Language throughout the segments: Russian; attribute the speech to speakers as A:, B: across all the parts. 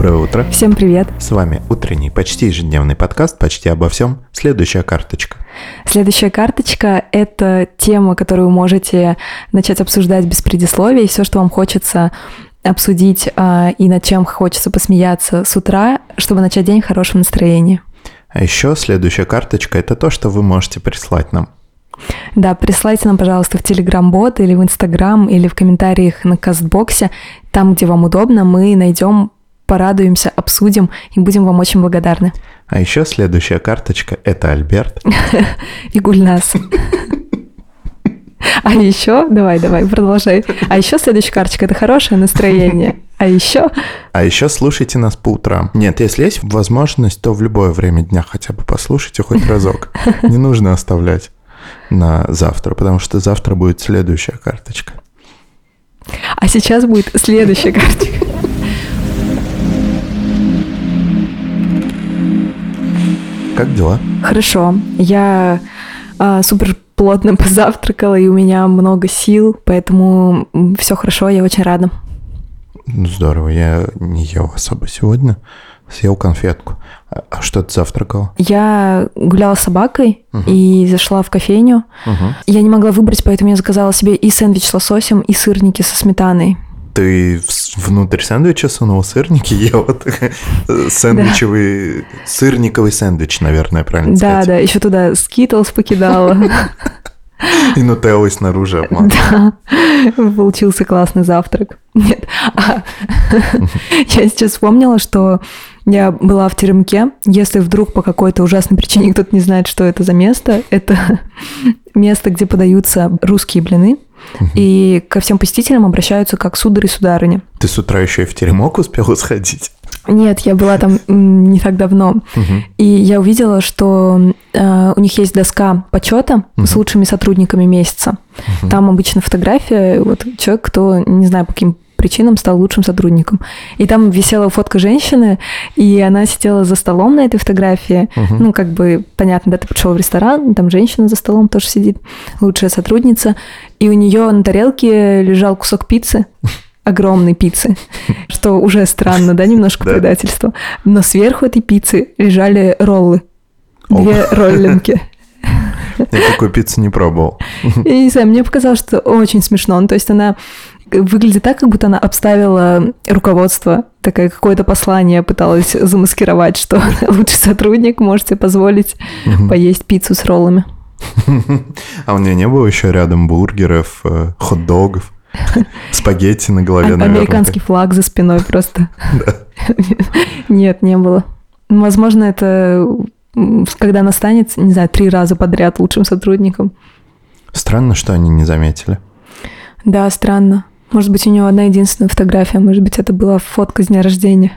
A: Доброе утро.
B: Всем привет.
A: С вами утренний, почти ежедневный подкаст «Почти обо всем». Следующая карточка.
B: Следующая карточка — это тема, которую вы можете начать обсуждать без предисловий. Все, что вам хочется обсудить а, и над чем хочется посмеяться с утра, чтобы начать день в хорошем настроении.
A: А еще следующая карточка – это то, что вы можете прислать нам.
B: Да, присылайте нам, пожалуйста, в Телеграм-бот или в Инстаграм, или в комментариях на Кастбоксе. Там, где вам удобно, мы найдем, порадуемся, обсудим и будем вам очень благодарны.
A: А еще следующая карточка – это Альберт.
B: И Гульнас. А еще, давай, давай, продолжай. А еще следующая карточка – это хорошее настроение. А еще...
A: А еще слушайте нас по утрам. Нет, если есть возможность, то в любое время дня хотя бы послушайте хоть разок. Не нужно оставлять на завтра, потому что завтра будет следующая карточка.
B: А сейчас будет следующая карточка.
A: Как дела?
B: Хорошо. Я а, супер плотно позавтракала, и у меня много сил, поэтому все хорошо, я очень рада.
A: Ну, здорово, я не ел особо сегодня, съел конфетку. А, а что ты завтракал?
B: Я гуляла с собакой угу. и зашла в кофейню. Угу. Я не могла выбрать, поэтому я заказала себе и сэндвич с лососем, и сырники со сметаной.
A: Ты внутрь сэндвича сунул сырники, ел сэндвичевый, сырниковый сэндвич, наверное, правильно
B: сказать. Да, да, еще туда скитлс покидала.
A: И нутеллой снаружи обман.
B: Да, получился классный завтрак. Нет, а, я сейчас вспомнила, что я была в Теремке. Если вдруг по какой-то ужасной причине кто-то не знает, что это за место, это место, где подаются русские блины. И ко всем посетителям обращаются как сударь и сударыня.
A: Ты с утра еще и в теремок успела сходить?
B: Нет, я была там не так давно. И я увидела, что э, у них есть доска почета с лучшими сотрудниками месяца. Там обычно фотография, вот человек, кто, не знаю, по каким причинам стал лучшим сотрудником. И там висела фотка женщины, и она сидела за столом на этой фотографии. Угу. Ну, как бы, понятно, да, ты пришел в ресторан, там женщина за столом тоже сидит, лучшая сотрудница, и у нее на тарелке лежал кусок пиццы огромной пиццы, что уже странно, да, немножко предательство. Но сверху этой пиццы лежали роллы. Две роллинки.
A: Я такой пиццу не пробовал.
B: Я не знаю, мне показалось, что очень смешно. Ну, то есть она выглядит так, как будто она обставила руководство, такое какое-то послание пыталась замаскировать, что лучший сотрудник можете позволить поесть пиццу с роллами.
A: А у нее не было еще рядом бургеров, э, хот-догов, спагетти на голове, наверное.
B: Американский флаг за спиной просто. Нет, не было. Возможно, это когда она станет, не знаю, три раза подряд лучшим сотрудником.
A: Странно, что они не заметили.
B: Да, странно. Может быть, у него одна единственная фотография, может быть, это была фотка с дня рождения.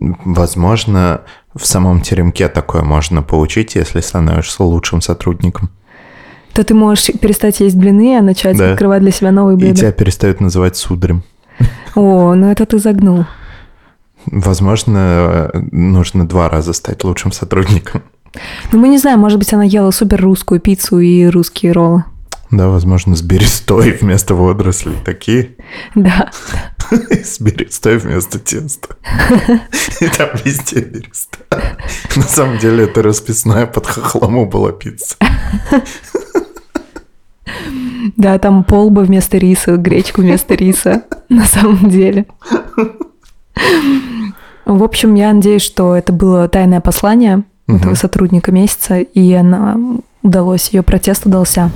A: Возможно, в самом теремке такое можно получить, если становишься лучшим сотрудником.
B: То ты можешь перестать есть блины, а начать да. открывать для себя новые блюда.
A: И тебя перестают называть сударем.
B: О, ну это ты загнул.
A: Возможно, нужно два раза стать лучшим сотрудником.
B: Ну, мы не знаем, может быть, она ела супер русскую пиццу и русские роллы.
A: Да, возможно, с берестой вместо водорослей. Такие?
B: Да.
A: С берестой вместо теста. И там везде береста. На самом деле это расписная под хохлому была пицца.
B: Да, там полба вместо риса, гречку вместо риса. На самом деле. В общем, я надеюсь, что это было тайное послание этого сотрудника месяца, и она удалось, ее протест удался.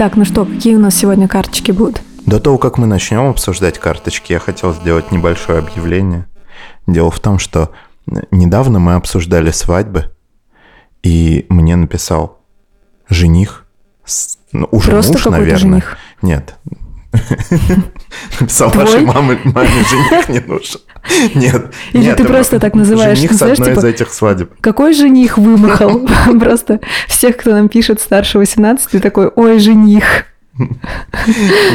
B: Так, ну что, какие у нас сегодня карточки будут?
A: До того, как мы начнем обсуждать карточки, я хотел сделать небольшое объявление. Дело в том, что недавно мы обсуждали свадьбы, и мне написал жених,
B: ну, уже Просто муж, наверное. жених?
A: Нет. Написал вашей маме, маме жених не нужен. Нет.
B: Или нет, ты просто так называешь.
A: Жених с одной типа, из этих свадеб.
B: Какой жених вымахал? Просто всех, кто нам пишет старше 18, ты такой, ой, жених.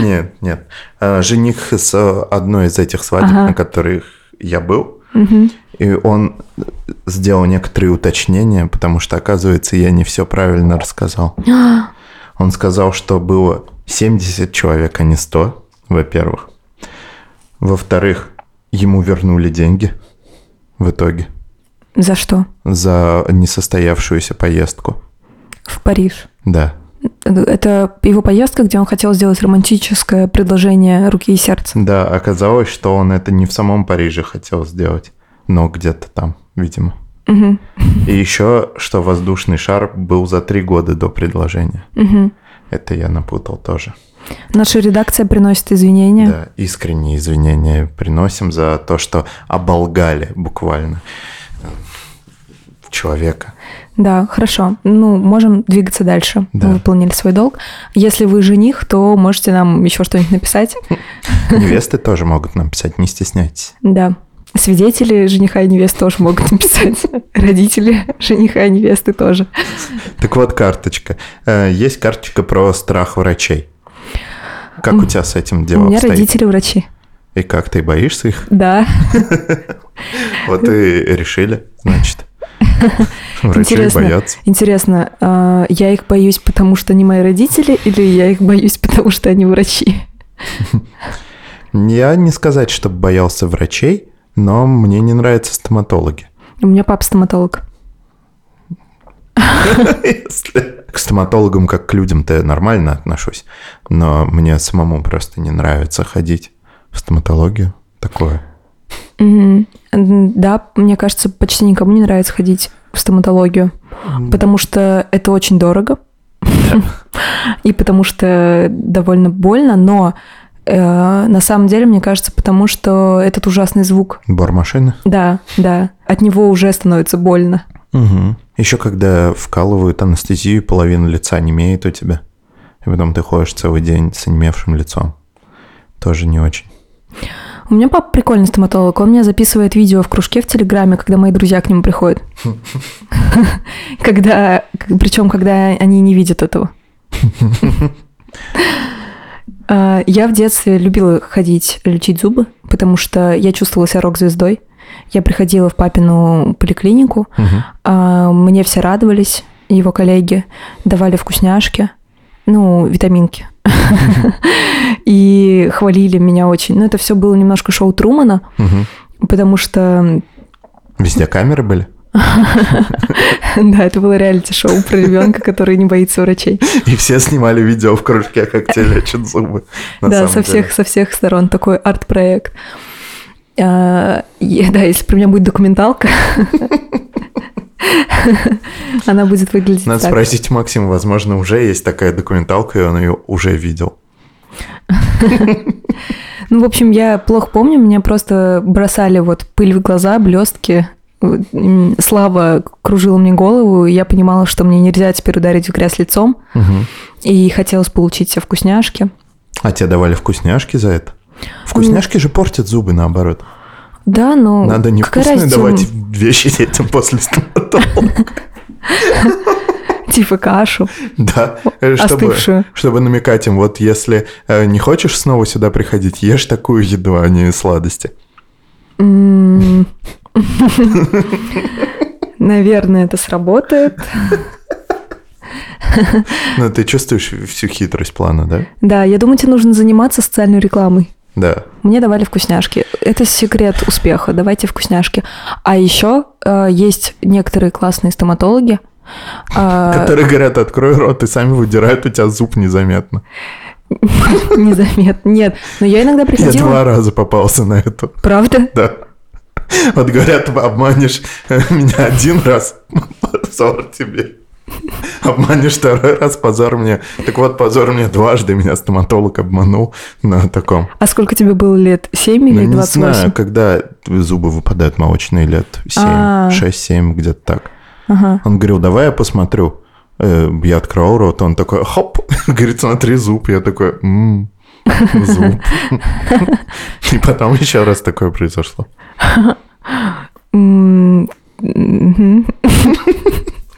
A: Нет, нет. А, жених с одной из этих свадеб, на которых я был. И он сделал некоторые уточнения, потому что, оказывается, я не все правильно рассказал. Он сказал, что было 70 человек, а не 100, во-первых. Во-вторых, ему вернули деньги в итоге
B: За что?
A: за несостоявшуюся поездку.
B: В Париж.
A: Да.
B: Это его поездка, где он хотел сделать романтическое предложение руки и сердца.
A: Да, оказалось, что он это не в самом Париже хотел сделать, но где-то там, видимо.
B: Мгм.
A: И еще, что воздушный шар был за три года до предложения.
B: Мгм.
A: Это я напутал тоже.
B: Наша редакция приносит извинения.
A: Да, искренние извинения приносим за то, что оболгали буквально э, человека.
B: Да, хорошо. Ну, можем двигаться дальше.
A: Да.
B: Мы выполнили свой долг. Если вы жених, то можете нам еще что-нибудь написать.
A: Невесты тоже могут нам писать, не стесняйтесь.
B: Да. Свидетели жениха и невесты тоже могут написать. Родители жениха и невесты тоже.
A: Так вот, карточка. Э, Есть карточка про страх врачей. Как у тебя с этим
B: У
A: дело
B: меня
A: обстоит?
B: родители врачи.
A: И как, ты боишься их?
B: Да.
A: Вот и решили, значит. Врачи
B: Интересно.
A: боятся.
B: Интересно, а, я их боюсь, потому что они мои родители, или я их боюсь, потому что они врачи?
A: Я не сказать, что боялся врачей, но мне не нравятся стоматологи.
B: У меня папа стоматолог.
A: К стоматологам как к людям-то я нормально отношусь, но мне самому просто не нравится ходить в стоматологию. Такое.
B: Да, мне кажется, почти никому не нравится ходить в стоматологию, потому что это очень дорого, и потому что довольно больно, но э, на самом деле, мне кажется, потому что этот ужасный звук,
A: Бор машины.
B: да, да, от него уже становится больно.
A: Угу. Еще когда вкалывают анестезию, половина лица не имеет у тебя. И потом ты ходишь целый день с онемевшим лицом. Тоже не очень.
B: У меня папа прикольный стоматолог, он мне записывает видео в кружке в Телеграме, когда мои друзья к нему приходят. Когда, причем, когда они не видят этого. А, Я в детстве любила ходить лечить зубы, потому что я чувствовала себя рок-звездой. Я приходила в папину поликлинику, а, мне все радовались, его коллеги давали вкусняшки, ну, витаминки. И хвалили меня очень. Но это все было немножко шоу Трумана, потому что,
A: Везде камеры были?
B: да, это было реалити-шоу про ребенка, который не боится врачей.
A: И все снимали видео в кружке, как тебе лечат зубы.
B: Да, со всех, со всех сторон такой арт-проект. А, и- Да, если про меня будет документалка, она будет выглядеть
A: Надо
B: так.
A: спросить Максима, возможно, уже есть такая документалка, и он ее уже видел.
B: Ну, в общем, я плохо помню, меня просто бросали вот пыль в глаза, блестки. Слава кружила мне голову, и я понимала, что мне нельзя теперь ударить в грязь лицом,
A: Мгм.
B: и хотелось получить все вкусняшки.
A: А тебе давали вкусняшки за это? Вкусняшки же портят зубы, наоборот.
B: Да, ну...
A: Надо не вкусные давать вещи детям после стоматолога.
B: Типа кашу
A: Да, э, чтобы, чтобы намекать им, вот если э, не хочешь снова сюда приходить, ешь такую еду, а не сладости.
B: Наверное, это сработает.
A: Ну, ты чувствуешь всю хитрость плана, да?
B: Да, я думаю, тебе нужно заниматься социальной рекламой.
A: Да.
B: Мне давали вкусняшки. Это секрет успеха. Давайте вкусняшки. А еще э, есть некоторые классные стоматологи. э,
A: Которые говорят, открой рот, и сами выдирают у тебя зуб незаметно.
B: Незаметно. Нет. Но я иногда
A: Я
B: приходила.
A: два раза попался на это.
B: Правда?
A: Да. Вот говорят, обманешь меня один раз, позор тебе. Обманешь второй раз, позор мне. Так вот, позор мне дважды, меня стоматолог обманул на таком.
B: А сколько тебе было лет? 7
A: Ну,
B: или
A: не
B: 28?
A: знаю, когда зубы выпадают молочные лет 7,
B: А.
A: 6-7, где-то так.
B: Ага.
A: Он говорил, давай я посмотрю. Э, Я открыл рот, он такой, хоп, говорит, смотри, зуб. Я такой, «М, зуб. И потом еще раз такое произошло.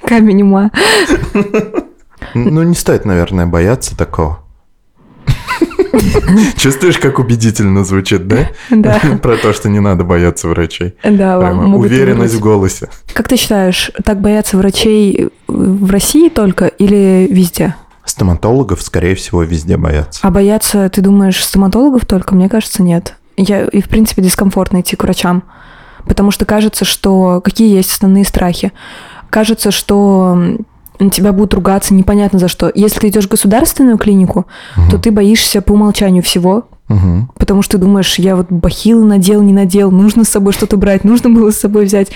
B: Камень ума.
A: Ну, не стоит, наверное, бояться такого. Чувствуешь, как убедительно звучит, да?
B: Да.
A: Про то, что не надо бояться врачей.
B: Да, вам
A: уверенность в голосе.
B: Как ты считаешь, так боятся врачей в России только или везде?
A: Стоматологов, скорее всего, везде боятся.
B: А бояться, ты думаешь, стоматологов только? Мне кажется, нет. Я, и, в принципе, дискомфортно идти к врачам. Потому что кажется, что... Какие есть основные страхи? Кажется, что на тебя будут ругаться непонятно за что. Если ты идешь в государственную клинику, угу. то ты боишься по умолчанию всего, угу. потому что думаешь, я вот бахилы надел, не надел, нужно с собой что-то брать, нужно было с собой взять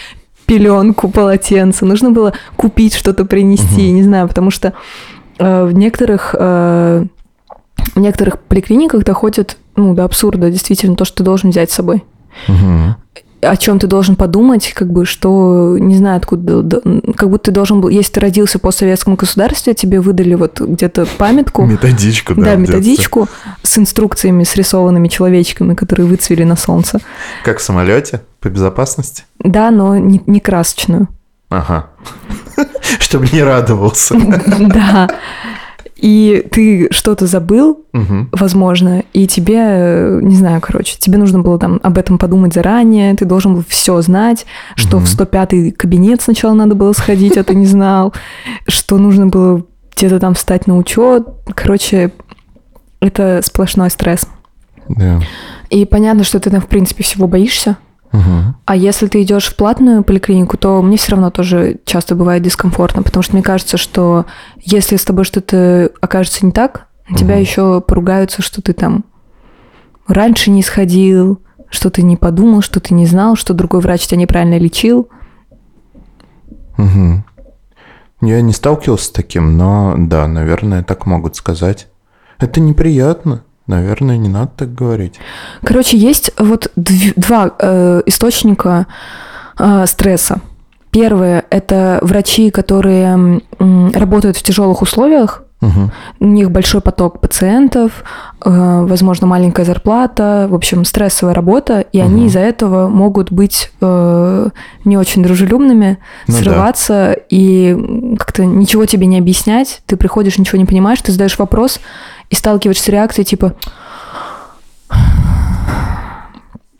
B: пеленку, полотенце, нужно было купить что-то принести, угу. не знаю, потому что э, в некоторых э, в некоторых поликлиниках доходит ну до абсурда действительно то, что ты должен взять с собой. Угу о чем ты должен подумать, как бы, что, не знаю, откуда, как будто ты должен был, если ты родился по советскому государстве, тебе выдали вот где-то памятку.
A: Методичку, да.
B: Да, методичку с инструкциями, с рисованными человечками, которые выцвели на солнце.
A: Как в самолете по безопасности?
B: Да, но не, не красочную.
A: Ага. Чтобы не радовался.
B: Да и ты что-то забыл, угу. возможно, и тебе, не знаю, короче, тебе нужно было там об этом подумать заранее, ты должен был все знать, что угу. в 105-й кабинет сначала надо было сходить, а ты не знал, что нужно было где-то там встать на учет. Короче, это сплошной стресс.
A: Да.
B: И понятно, что ты там, в принципе, всего боишься,
A: Угу.
B: А если ты идешь в платную поликлинику, то мне все равно тоже часто бывает дискомфортно, потому что мне кажется, что если с тобой что-то окажется не так, угу. тебя еще поругаются, что ты там раньше не сходил, что ты не подумал, что ты не знал, что другой врач тебя неправильно лечил.
A: Угу. Я не сталкивался с таким, но да, наверное, так могут сказать. Это неприятно. Наверное, не надо так говорить.
B: Короче, есть вот дв- два э, источника э, стресса. Первое – это врачи, которые э, работают в тяжелых условиях,
A: Угу.
B: У них большой поток пациентов, э, возможно, маленькая зарплата, в общем, стрессовая работа, и угу. они из-за этого могут быть э, не очень дружелюбными, ну срываться да. и как-то ничего тебе не объяснять. Ты приходишь, ничего не понимаешь, ты задаешь вопрос, и сталкиваешься с реакцией типа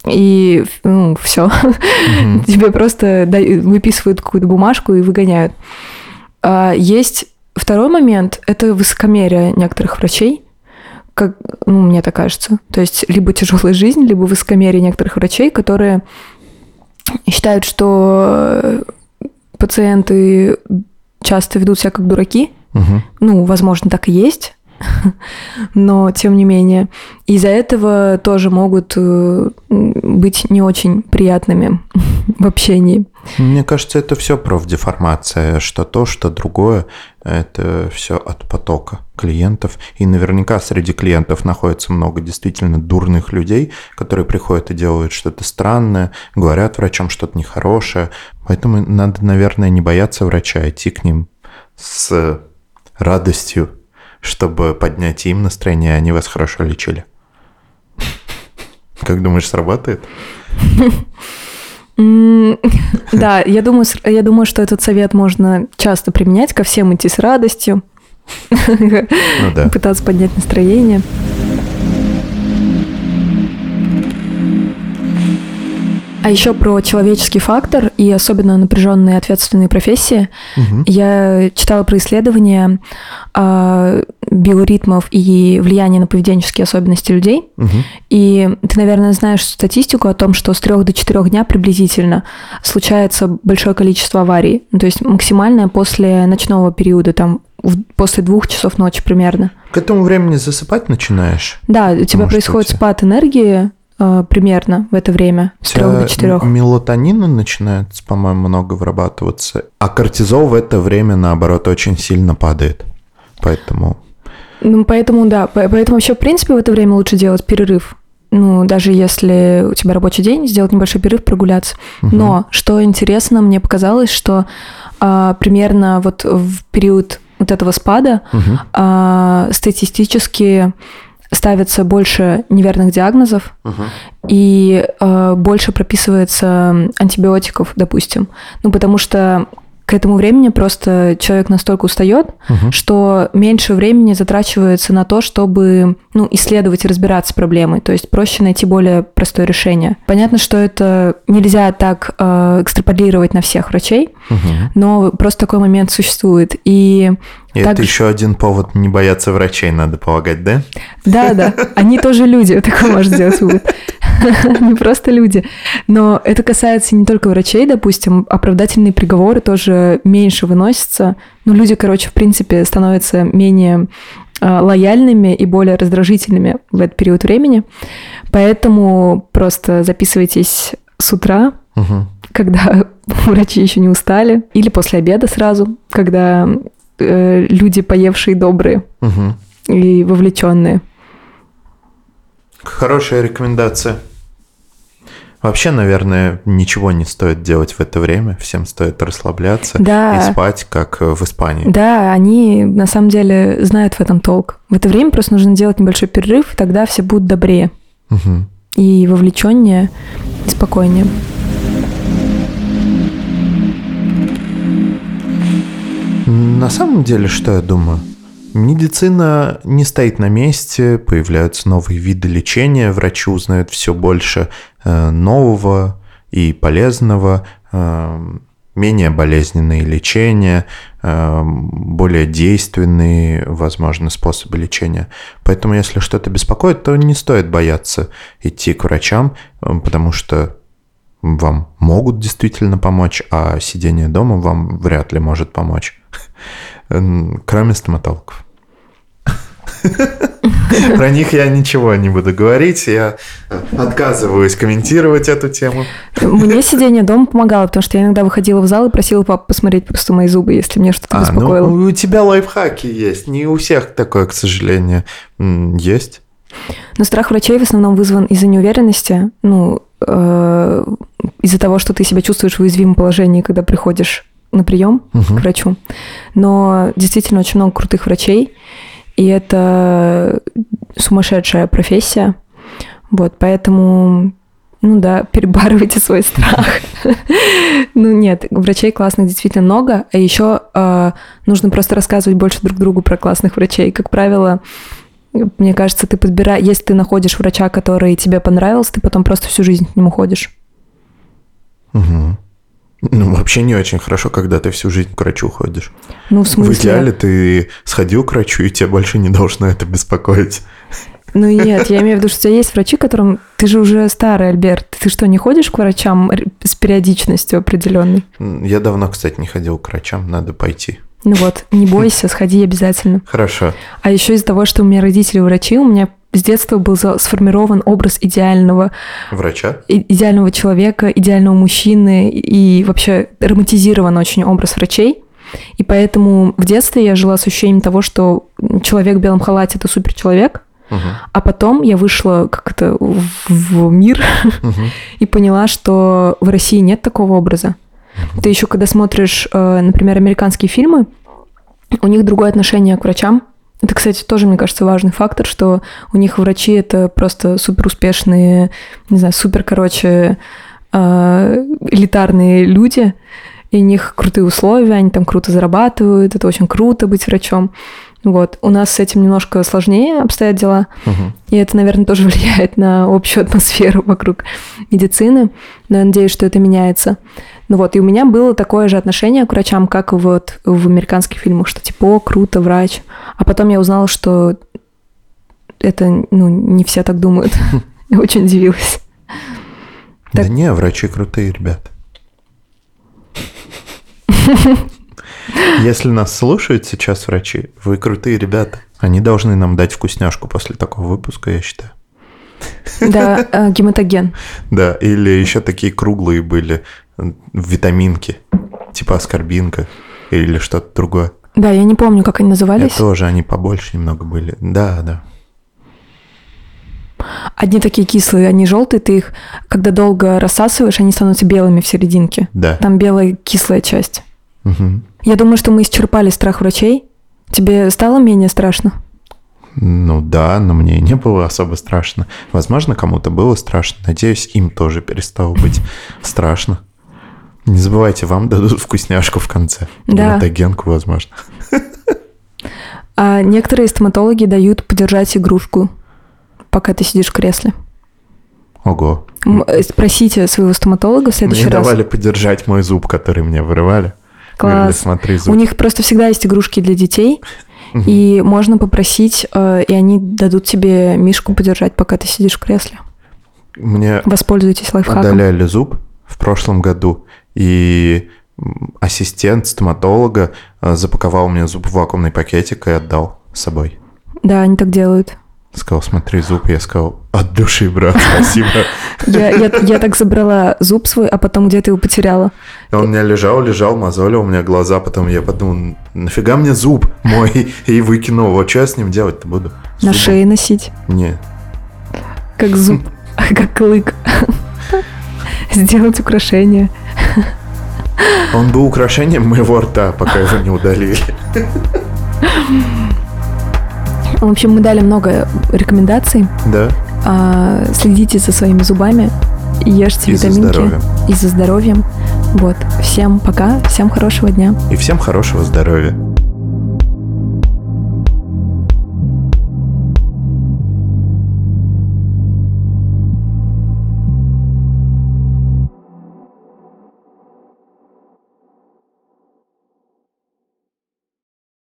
B: и ну, все. Mm-hmm. Тебе просто выписывают какую-то бумажку и выгоняют. А есть второй момент, это высокомерие некоторых врачей, как, ну, мне так кажется. То есть либо тяжелая жизнь, либо высокомерие некоторых врачей, которые считают, что пациенты часто ведут себя как дураки.
A: Угу.
B: Ну, возможно, так и есть. Но тем не менее. Из-за этого тоже могут э, быть не очень приятными в общении.
A: Мне кажется, это все профдеформация, что то, что другое, это все от потока клиентов. И наверняка среди клиентов находится много действительно дурных людей, которые приходят и делают что-то странное, говорят врачам что-то нехорошее. Поэтому надо, наверное, не бояться врача, идти к ним с радостью чтобы поднять им настроение, они вас хорошо лечили. Как думаешь, сработает?
B: Да, я думаю, я думаю, что этот совет можно часто применять, ко всем идти с радостью,
A: ну,
B: пытаться поднять настроение. А еще про человеческий фактор и особенно напряженные ответственные профессии.
A: Угу.
B: Я читала про исследования э, биоритмов и влияния на поведенческие особенности людей.
A: Угу.
B: И ты, наверное, знаешь статистику о том, что с 3 до 4 дня приблизительно случается большое количество аварий. Ну, то есть максимальное после ночного периода, там после двух часов ночи примерно.
A: К этому времени засыпать начинаешь?
B: Да, у тебя происходит тебя... спад энергии, Э, примерно в это время, с 3 до 4.
A: Мелатонина начинает, по-моему, много вырабатываться, а кортизол в это время, наоборот, очень сильно падает. Поэтому...
B: Ну, поэтому, да, поэтому вообще, в принципе, в это время лучше делать перерыв. Ну, даже если у тебя рабочий день, сделать небольшой перерыв, прогуляться. Угу. Но, что интересно, мне показалось, что а, примерно вот в период вот этого спада
A: угу.
B: а, статистически ставится больше неверных диагнозов
A: угу.
B: и э, больше прописывается антибиотиков, допустим. Ну, потому что к этому времени просто человек настолько устает, угу. что меньше времени затрачивается на то, чтобы ну, исследовать и разбираться с проблемой. То есть проще найти более простое решение. Понятно, что это нельзя так э, экстраполировать на всех врачей, угу. но просто такой момент существует. И
A: и так... это еще один повод не бояться врачей, надо полагать, да?
B: Да, да. Они тоже люди, такое может сделать вывод. Не просто люди. Но это касается не только врачей, допустим, оправдательные приговоры тоже меньше выносятся. Ну, люди, короче, в принципе, становятся менее а, лояльными и более раздражительными в этот период времени. Поэтому просто записывайтесь с утра, угу. когда врачи еще не устали, или после обеда сразу, когда э, люди поевшие добрые угу. и вовлеченные.
A: Хорошая рекомендация. Вообще, наверное, ничего не стоит делать в это время. Всем стоит расслабляться да. и спать, как в Испании.
B: Да, они на самом деле знают в этом толк. В это время просто нужно делать небольшой перерыв, и тогда все будут добрее. Угу. И вовлеченнее, и спокойнее.
A: На самом деле, что я думаю? Медицина не стоит на месте, появляются новые виды лечения, врачи узнают все больше э, нового и полезного, э, менее болезненные лечения, э, более действенные, возможно, способы лечения. Поэтому, если что-то беспокоит, то не стоит бояться идти к врачам, потому что вам могут действительно помочь, а сидение дома вам вряд ли может помочь. Кроме стоматологов. Про них я ничего не буду говорить, я отказываюсь комментировать эту тему.
B: Мне сидение дома помогало, потому что я иногда выходила в зал и просила папу посмотреть просто мои зубы, если мне что-то а, беспокоило.
A: Ну, у тебя лайфхаки есть, не у всех такое, к сожалению, есть.
B: Но страх врачей в основном вызван из-за неуверенности, ну, э, из-за того, что ты себя чувствуешь в уязвимом положении, когда приходишь на прием угу. к врачу. Но действительно очень много крутых врачей, и это сумасшедшая профессия. Вот, поэтому, ну да, перебарывайте свой страх. Ну нет, врачей классных действительно много, а еще э, нужно просто рассказывать больше друг другу про классных врачей. Как правило, мне кажется, ты подбираешь, если ты находишь врача, который тебе понравился, ты потом просто всю жизнь к нему ходишь.
A: Угу. Ну, вообще не очень хорошо, когда ты всю жизнь к врачу ходишь.
B: Ну, в смысле?
A: В идеале ты сходил к врачу, и тебя больше не должно это беспокоить.
B: Ну нет, я имею в виду, что у тебя есть врачи, которым... Ты же уже старый, Альберт. Ты что, не ходишь к врачам с периодичностью определенной?
A: Я давно, кстати, не ходил к врачам, надо пойти.
B: Ну вот, не бойся, сходи обязательно.
A: Хорошо.
B: А еще из-за того, что у меня родители врачи, у меня с детства был сформирован образ идеального
A: врача,
B: идеального человека, идеального мужчины и вообще романтизирован очень образ врачей. И поэтому в детстве я жила с ощущением того, что человек в белом халате это супер человек, угу. а потом я вышла как-то в, в мир угу. и поняла, что в России нет такого образа. Угу. Ты еще когда смотришь, э, например, американские фильмы, у них другое отношение к врачам. Это, кстати, тоже, мне кажется, важный фактор, что у них врачи это просто супер успешные, не знаю, супер, короче, э, элитарные люди, и у них крутые условия, они там круто зарабатывают, это очень круто быть врачом. Вот. У нас с этим немножко сложнее обстоят дела, угу. и это, наверное, тоже влияет на общую атмосферу вокруг медицины, но я надеюсь, что это меняется. Ну вот, и у меня было такое же отношение к врачам, как вот в американских фильмах, что типа, о, круто, врач. А потом я узнала, что это, ну, не все так думают. Я очень удивилась.
A: Да не, врачи крутые ребята. Если нас слушают сейчас врачи, вы крутые ребята. Они должны нам дать вкусняшку после такого выпуска, я считаю.
B: Да, э, гематоген.
A: Да, или еще такие круглые были витаминки, типа аскорбинка или что-то другое.
B: Да, я не помню, как они назывались.
A: Я тоже, они побольше немного были. Да, да.
B: Одни такие кислые, они желтые, ты их, когда долго рассасываешь, они становятся белыми в серединке.
A: Да.
B: Там белая кислая часть.
A: Угу.
B: Я думаю, что мы исчерпали страх врачей. Тебе стало менее страшно?
A: Ну да, но мне не было особо страшно. Возможно, кому-то было страшно. Надеюсь, им тоже перестало быть страшно. Не забывайте, вам дадут вкусняшку в конце.
B: Да.
A: Мутагенку, возможно.
B: А некоторые стоматологи дают подержать игрушку, пока ты сидишь в кресле.
A: Ого.
B: Э, Спросите своего стоматолога в следующий
A: Мне
B: раз.
A: давали подержать мой зуб, который мне вырывали. Говорили,
B: Класс.
A: смотри,
B: У
A: зуб.
B: них просто всегда есть игрушки для детей, и можно попросить, э, и они дадут тебе мишку подержать, пока ты сидишь в кресле.
A: Мне
B: Воспользуйтесь лайфхаком.
A: отдаляли зуб в прошлом году, и ассистент стоматолога э, запаковал мне зуб в вакуумный пакетик и отдал с собой.
B: Да, они так делают.
A: Сказал, смотри, зуб. Я сказал, от души, брат, спасибо.
B: Я, так забрала зуб свой, а потом где-то его потеряла.
A: Он у меня лежал, лежал, мозолил у меня глаза, потом я подумал, нафига мне зуб мой? И выкинул. Вот что я с ним делать-то буду?
B: На шее носить,
A: Не,
B: как зуб, как клык. Сделать украшение.
A: Он был украшением моего рта, пока его не удалили.
B: В общем, мы дали много рекомендаций.
A: Да,
B: А, следите за своими зубами, ешьте
A: и за
B: витаминки.
A: здоровьем.
B: И за здоровьем. Вот. Всем пока, всем хорошего дня.
A: И всем хорошего здоровья.